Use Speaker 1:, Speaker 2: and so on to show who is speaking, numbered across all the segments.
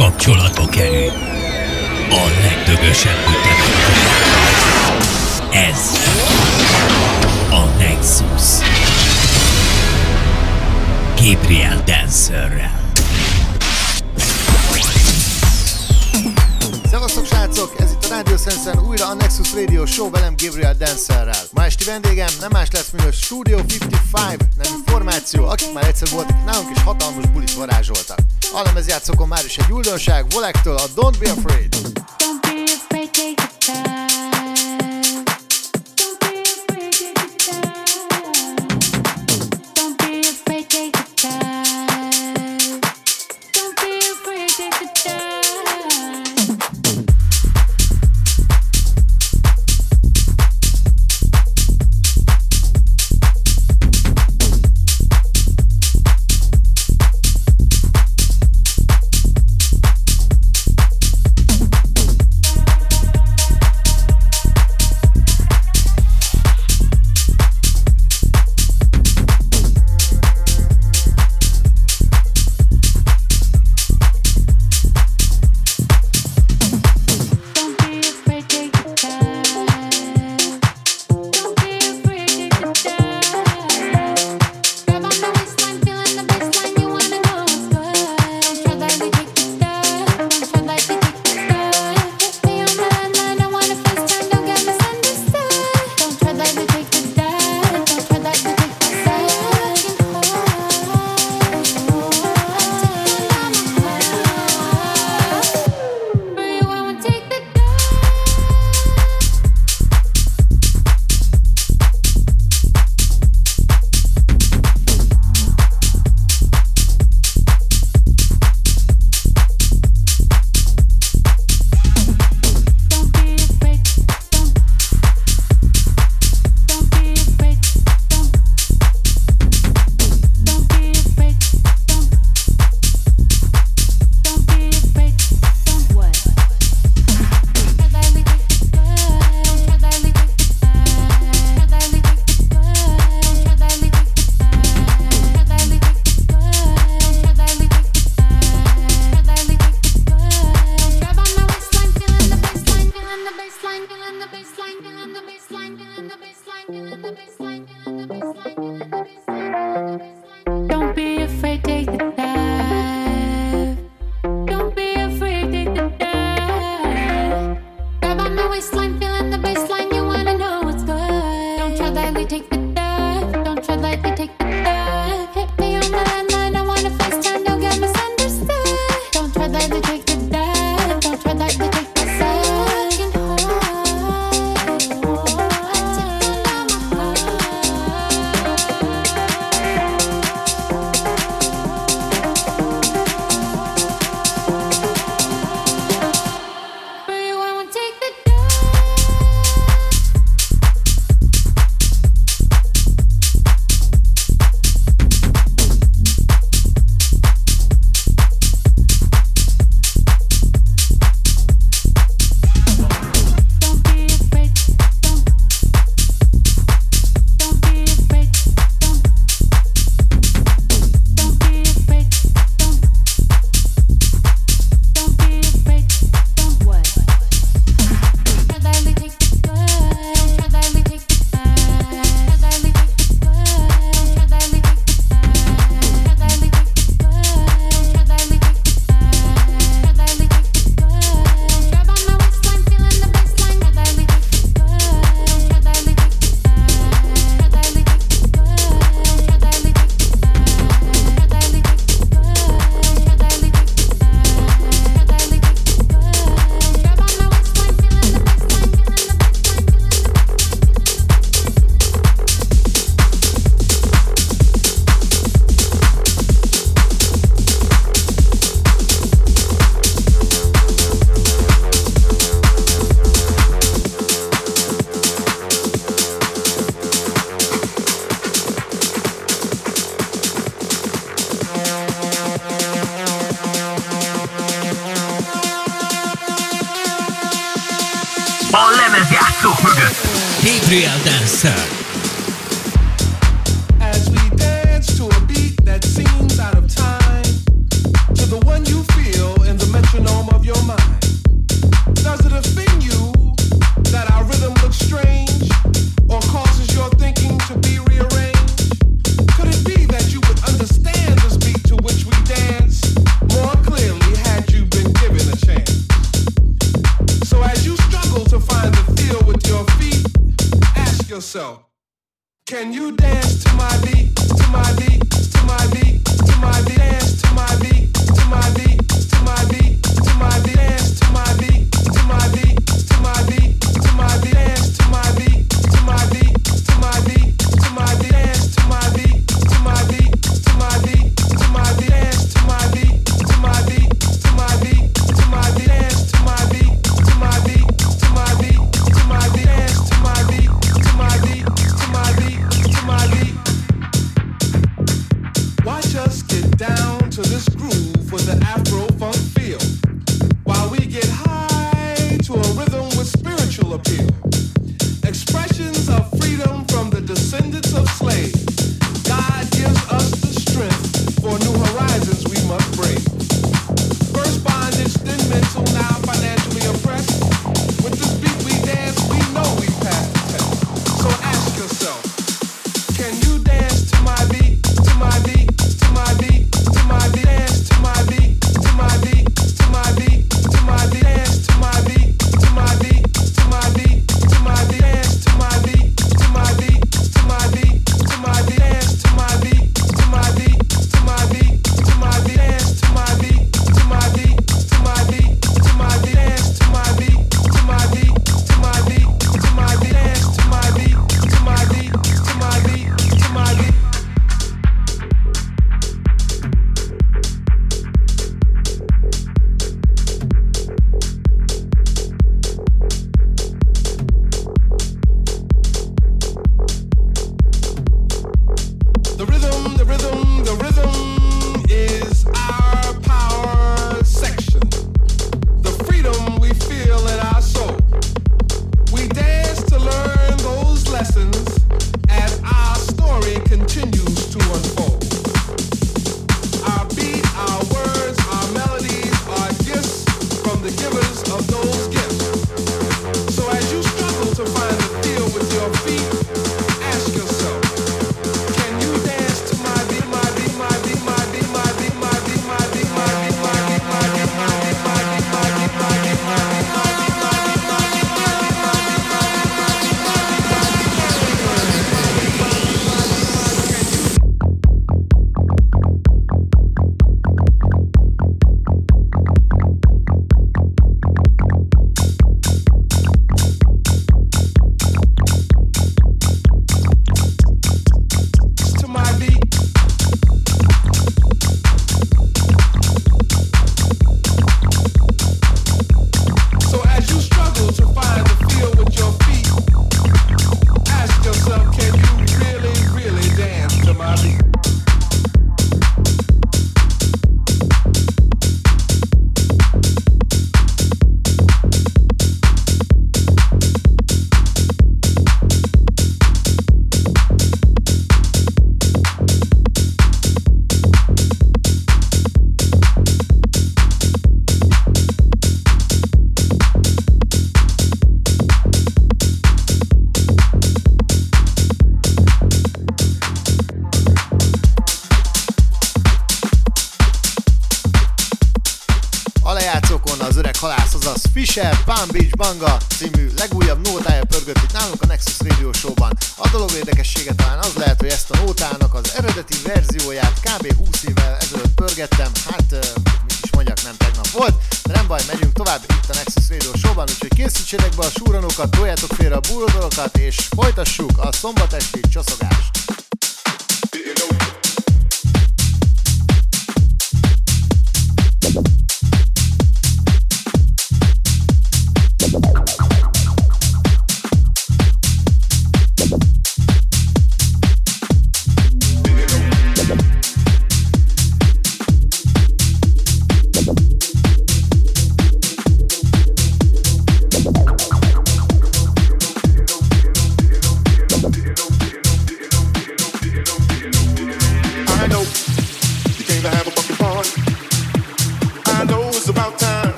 Speaker 1: Kapcsolatba kerülj a legdögösebb ütemettel. Ez a Nexus. Gabriel Dancerrel.
Speaker 2: Sensen újra a Nexus Radio Show velem Gabriel Dancerrel. Ma esti vendégem nem más lesz, mint a Studio 55 nevű formáció, akik már egyszer voltak nálunk és hatalmas bulit varázsoltak. A lemezjátszókon már is egy újdonság, Volektől a Don't Be Afraid.
Speaker 3: Don't be afraid, take your time.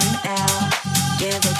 Speaker 3: Show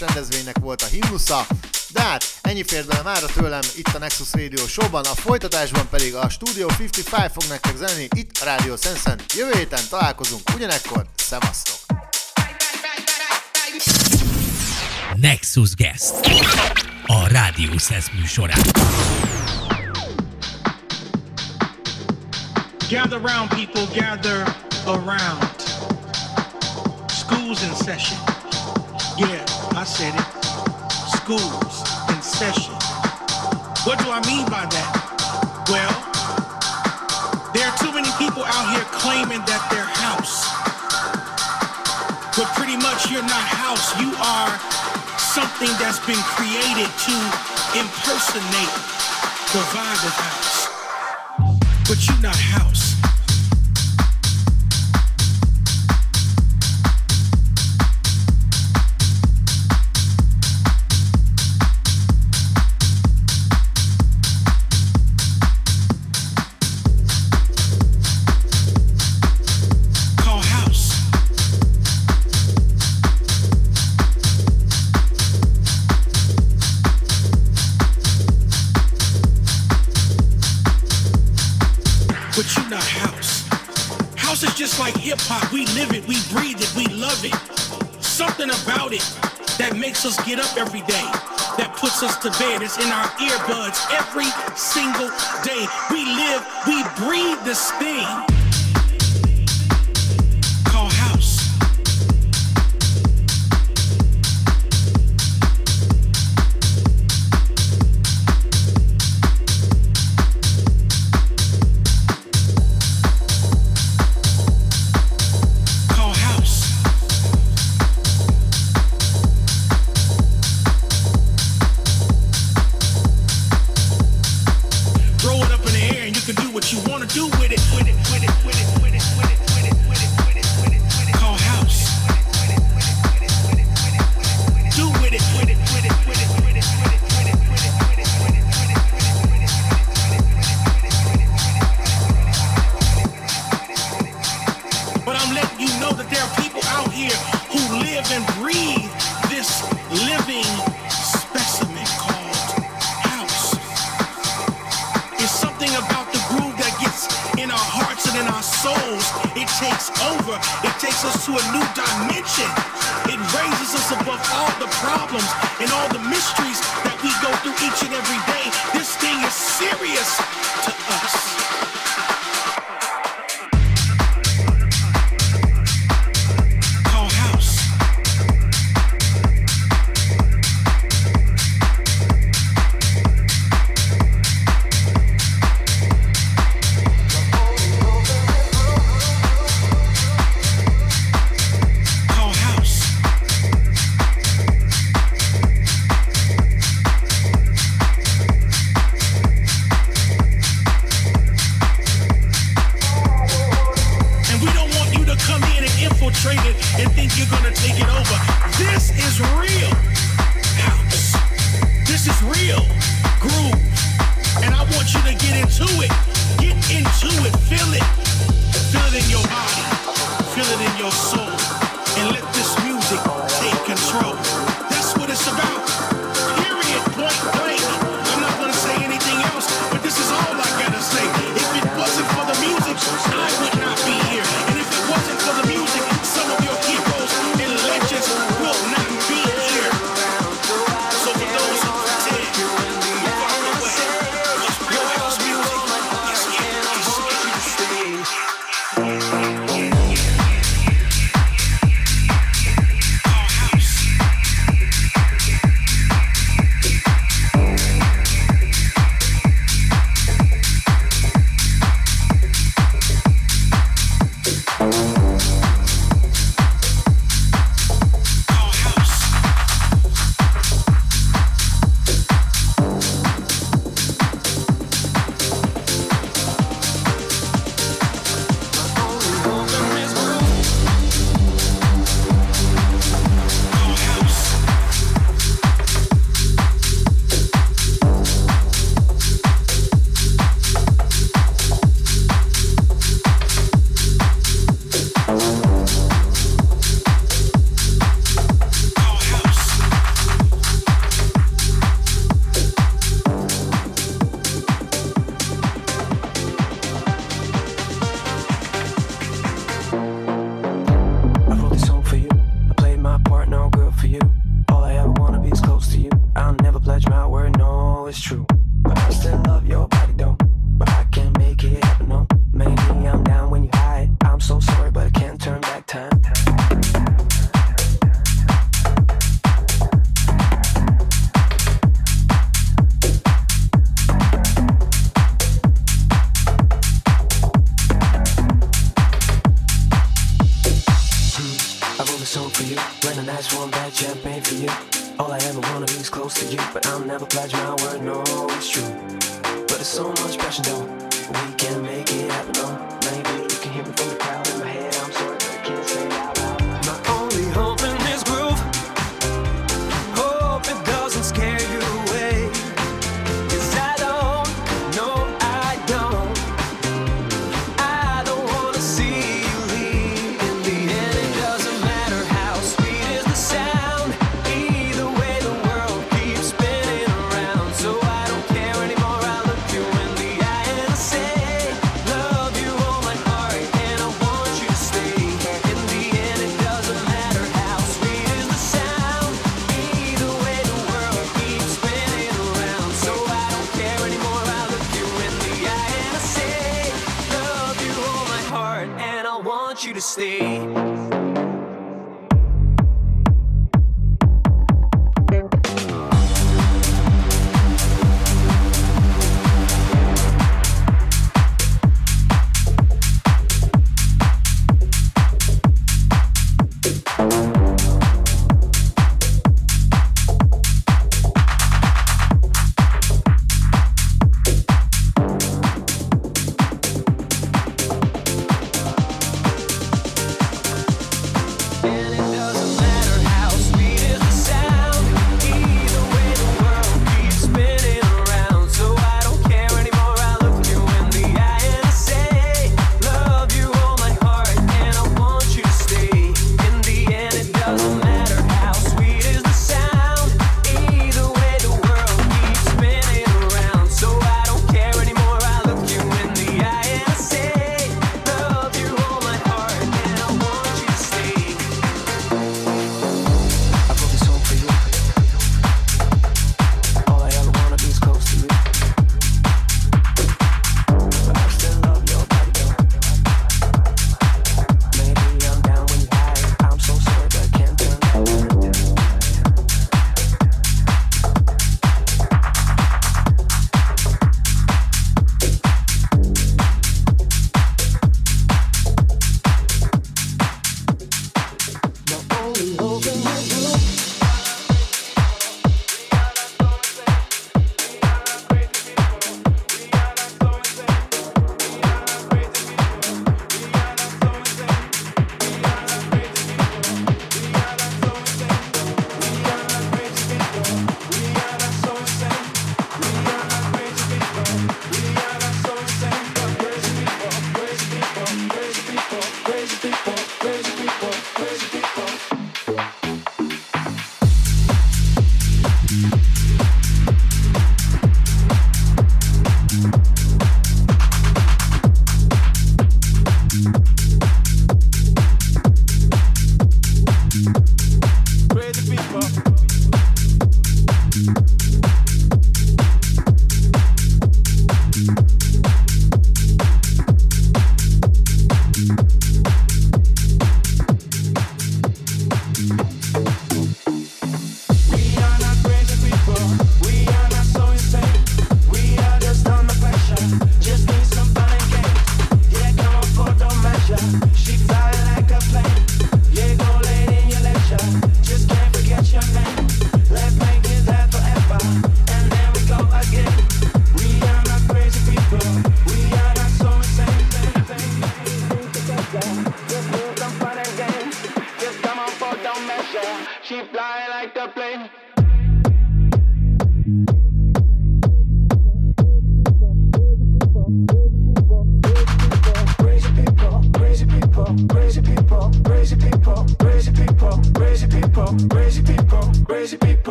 Speaker 2: éves rendezvénynek volt a himnusza, de hát ennyi fér bele már a tőlem itt a Nexus Radio Showban, a folytatásban pedig a Studio 55 fog nektek zenni itt a rádió Sensen. Jövő héten találkozunk ugyanekkor, szevasztok!
Speaker 1: Nexus Guest a rádió Sense műsorán.
Speaker 4: Gather round people, gather around. School's in session. I said it. Schools in session. What do I mean by that? Well, there are too many people out here claiming that they're house. But pretty much you're not house. You are something that's been created to impersonate the vibe of house. But you're not house. We live it, we breathe it, we love it. Something about it that makes us get up every day, that puts us to bed. It's in our earbuds every single day. We live, we breathe this thing.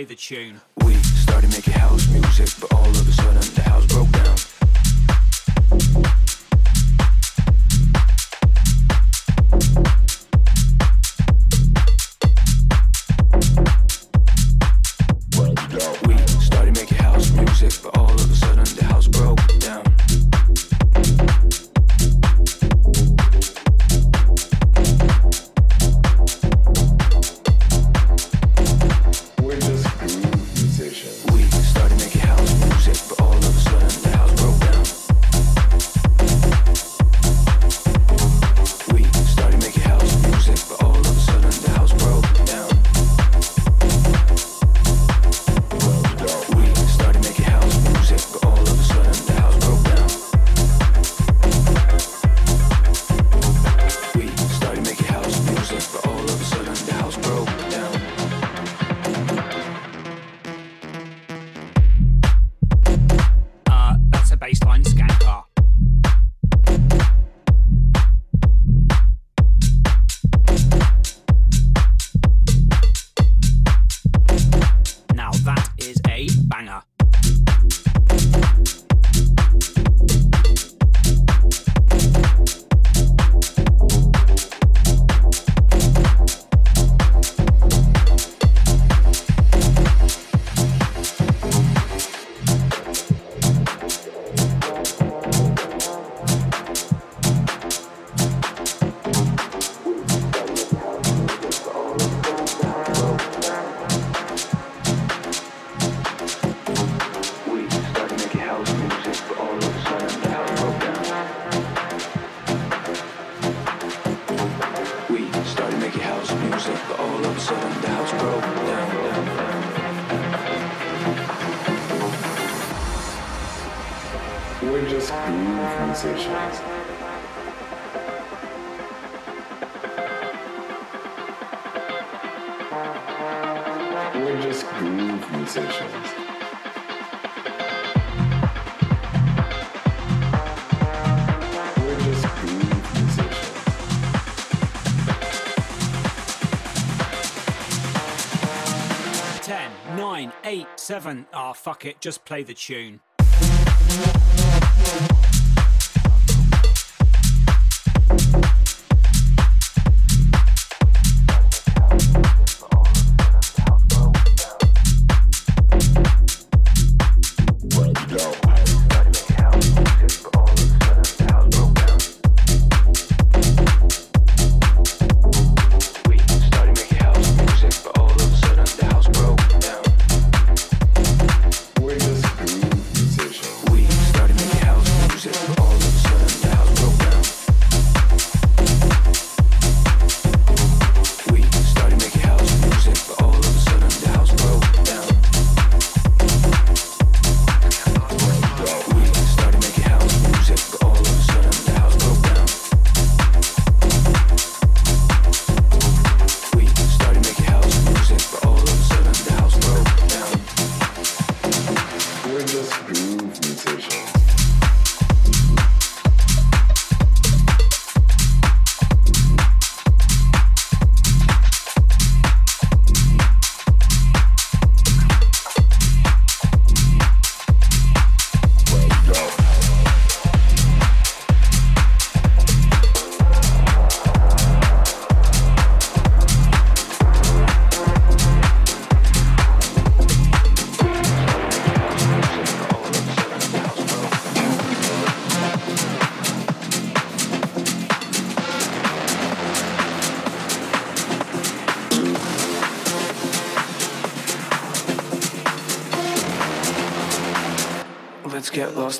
Speaker 5: play the tune.
Speaker 6: We started making house music, but
Speaker 5: seven. Ah, oh, fuck it, just play the tune.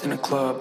Speaker 6: in a club.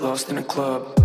Speaker 6: Lost in a club.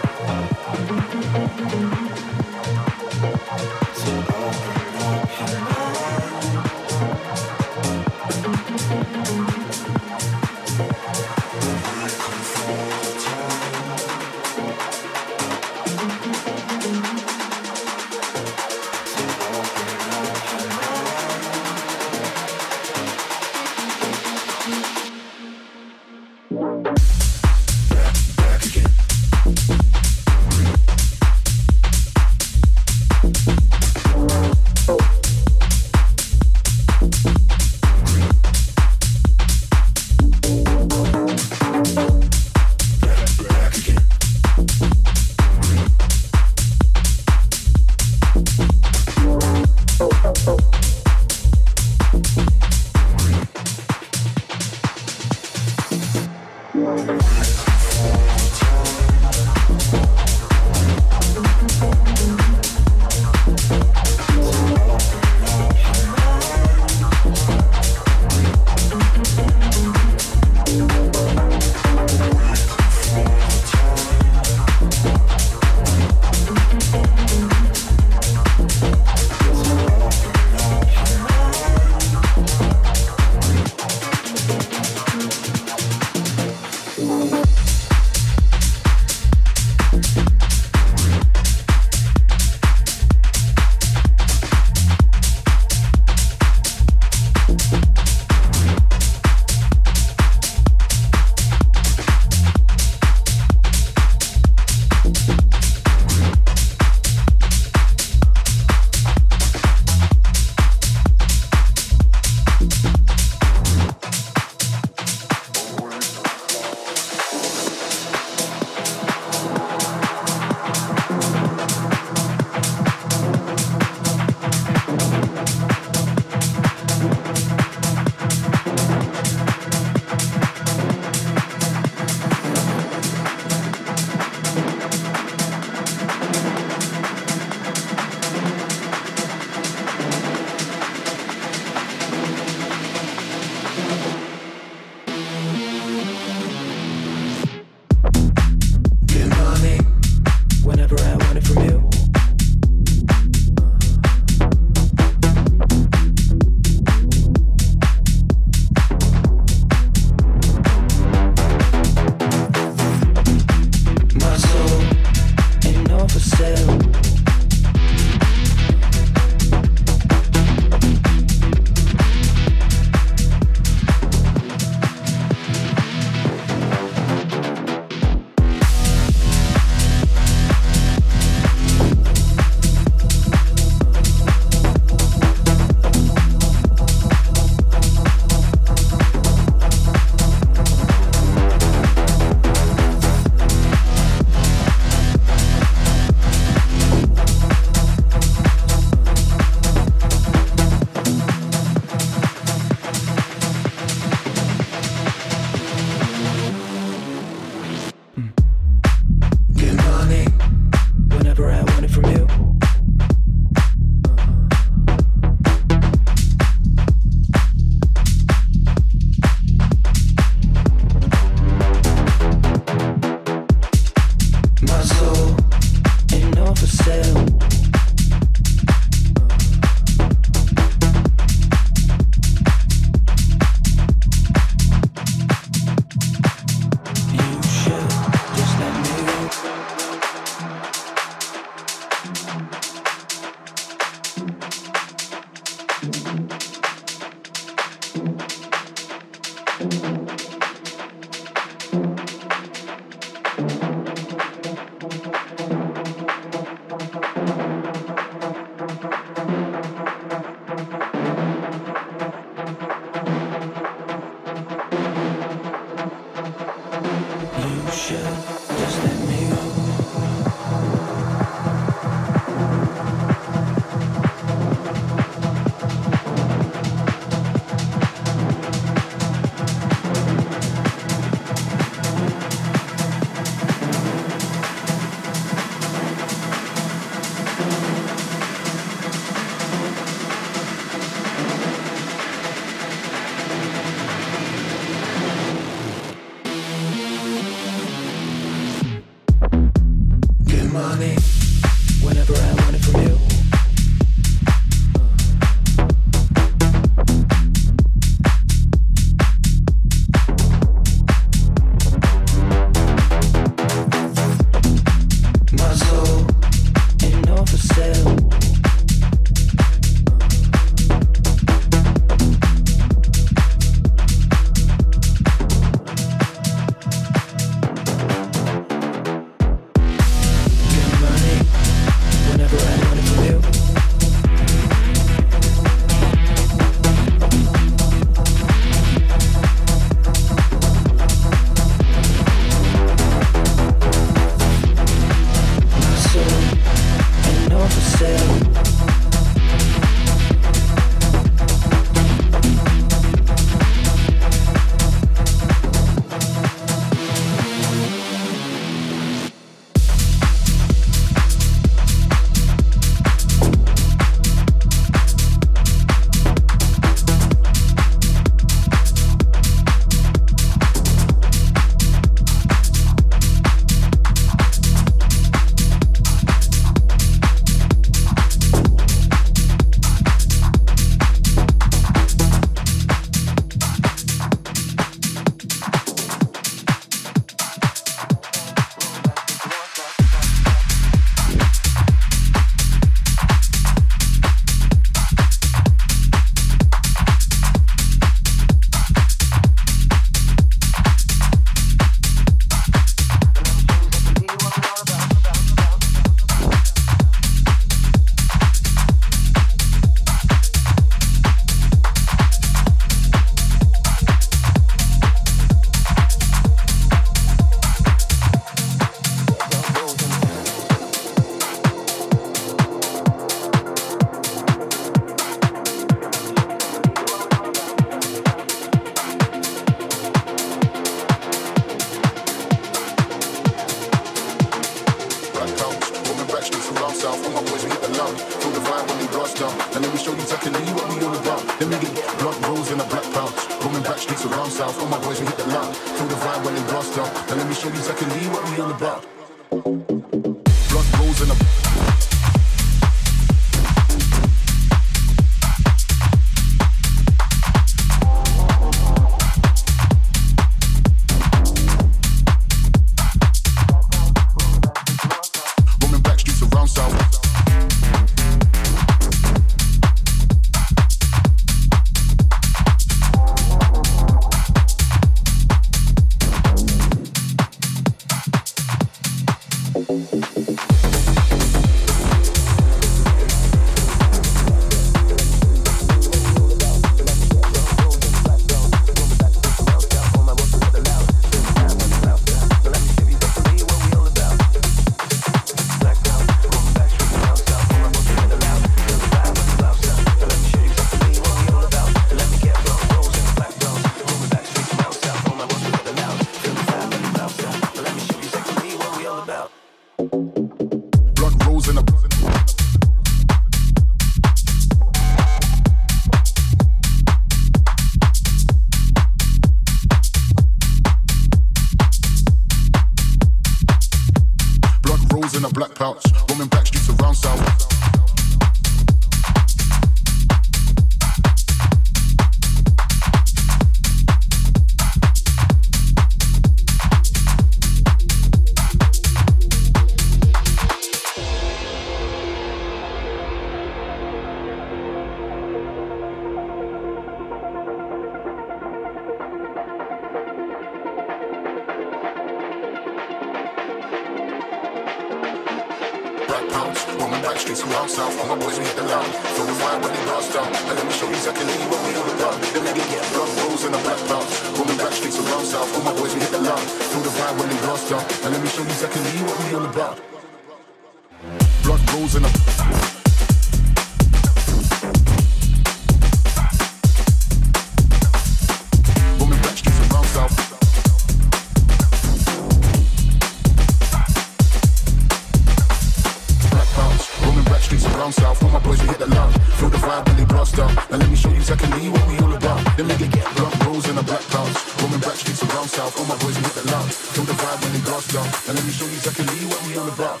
Speaker 7: us down. And let me show you exactly what we on about.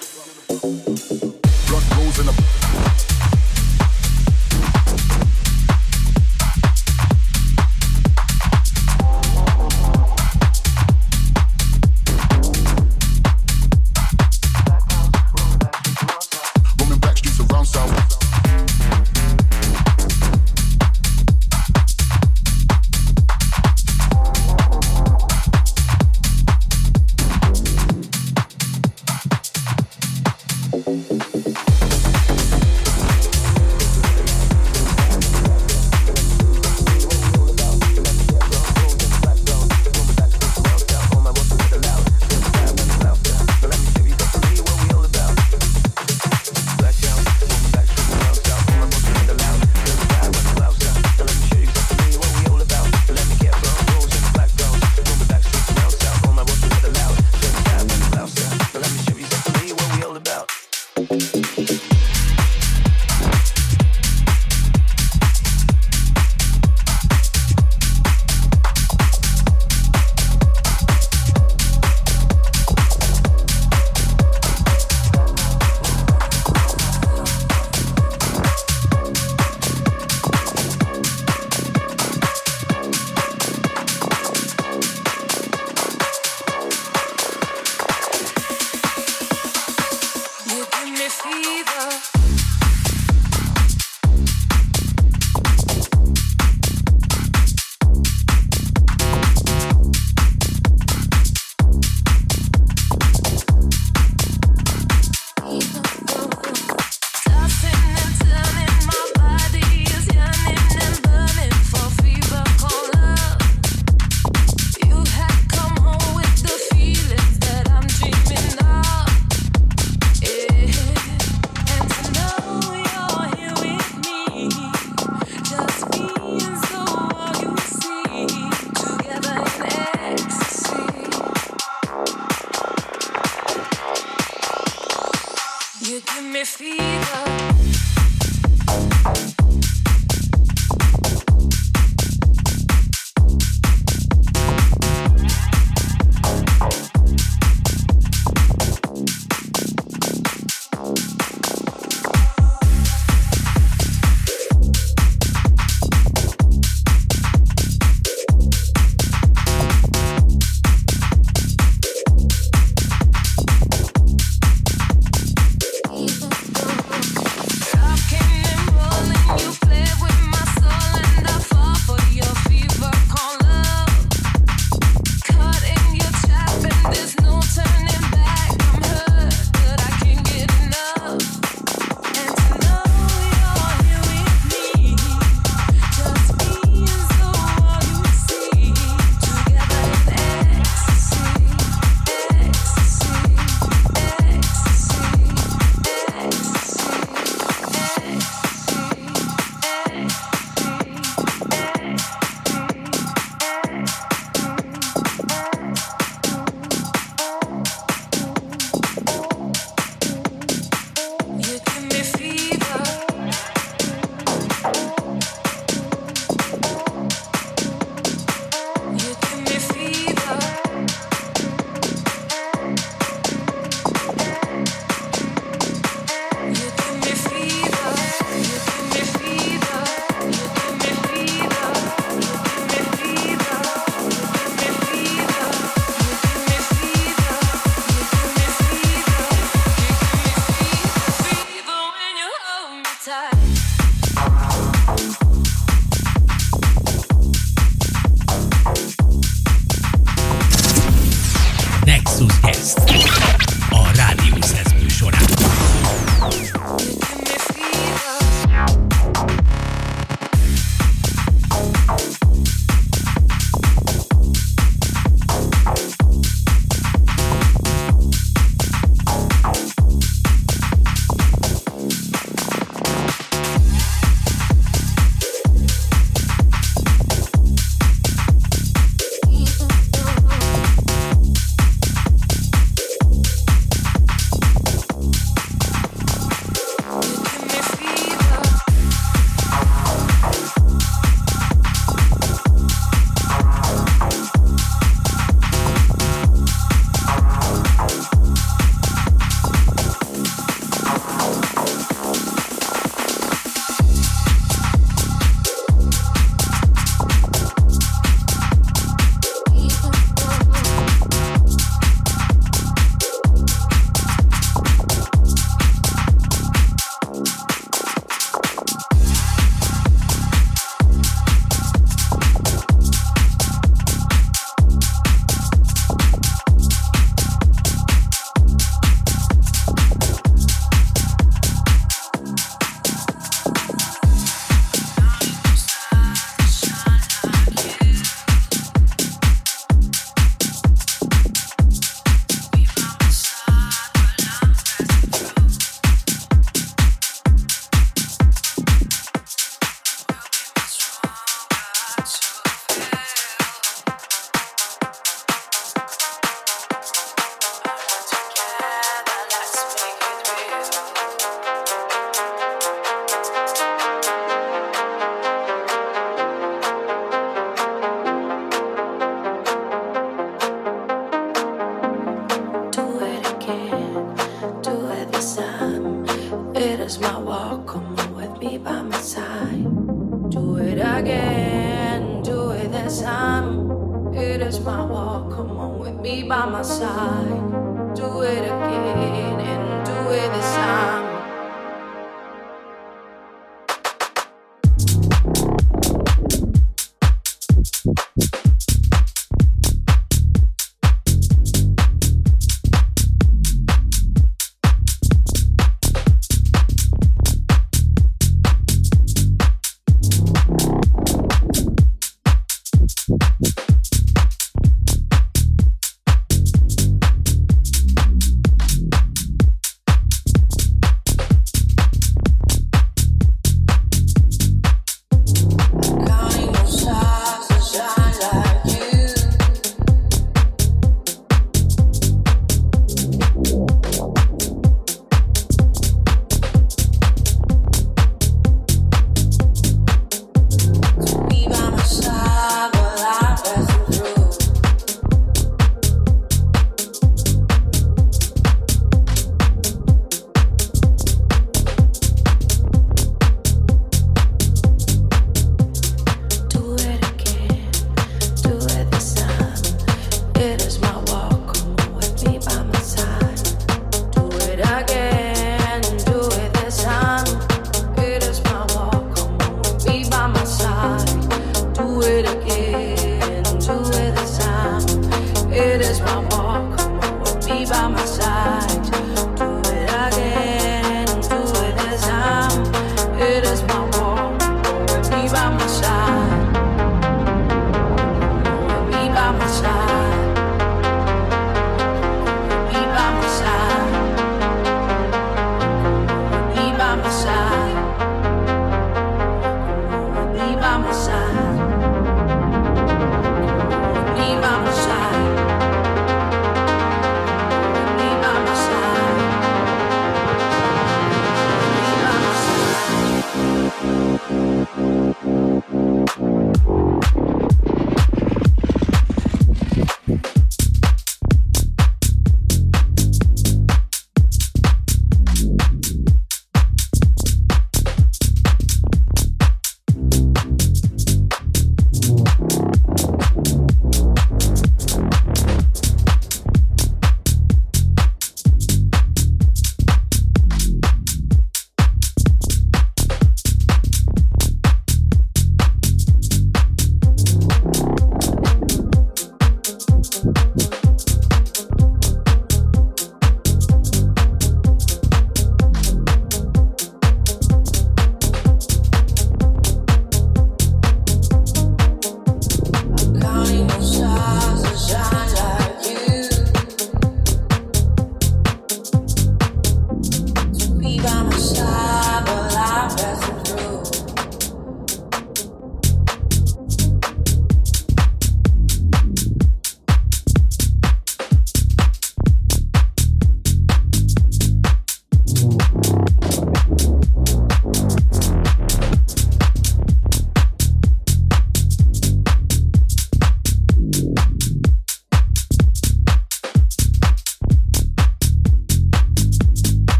Speaker 7: Blood goes in the.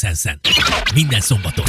Speaker 1: Szensen. Minden szombaton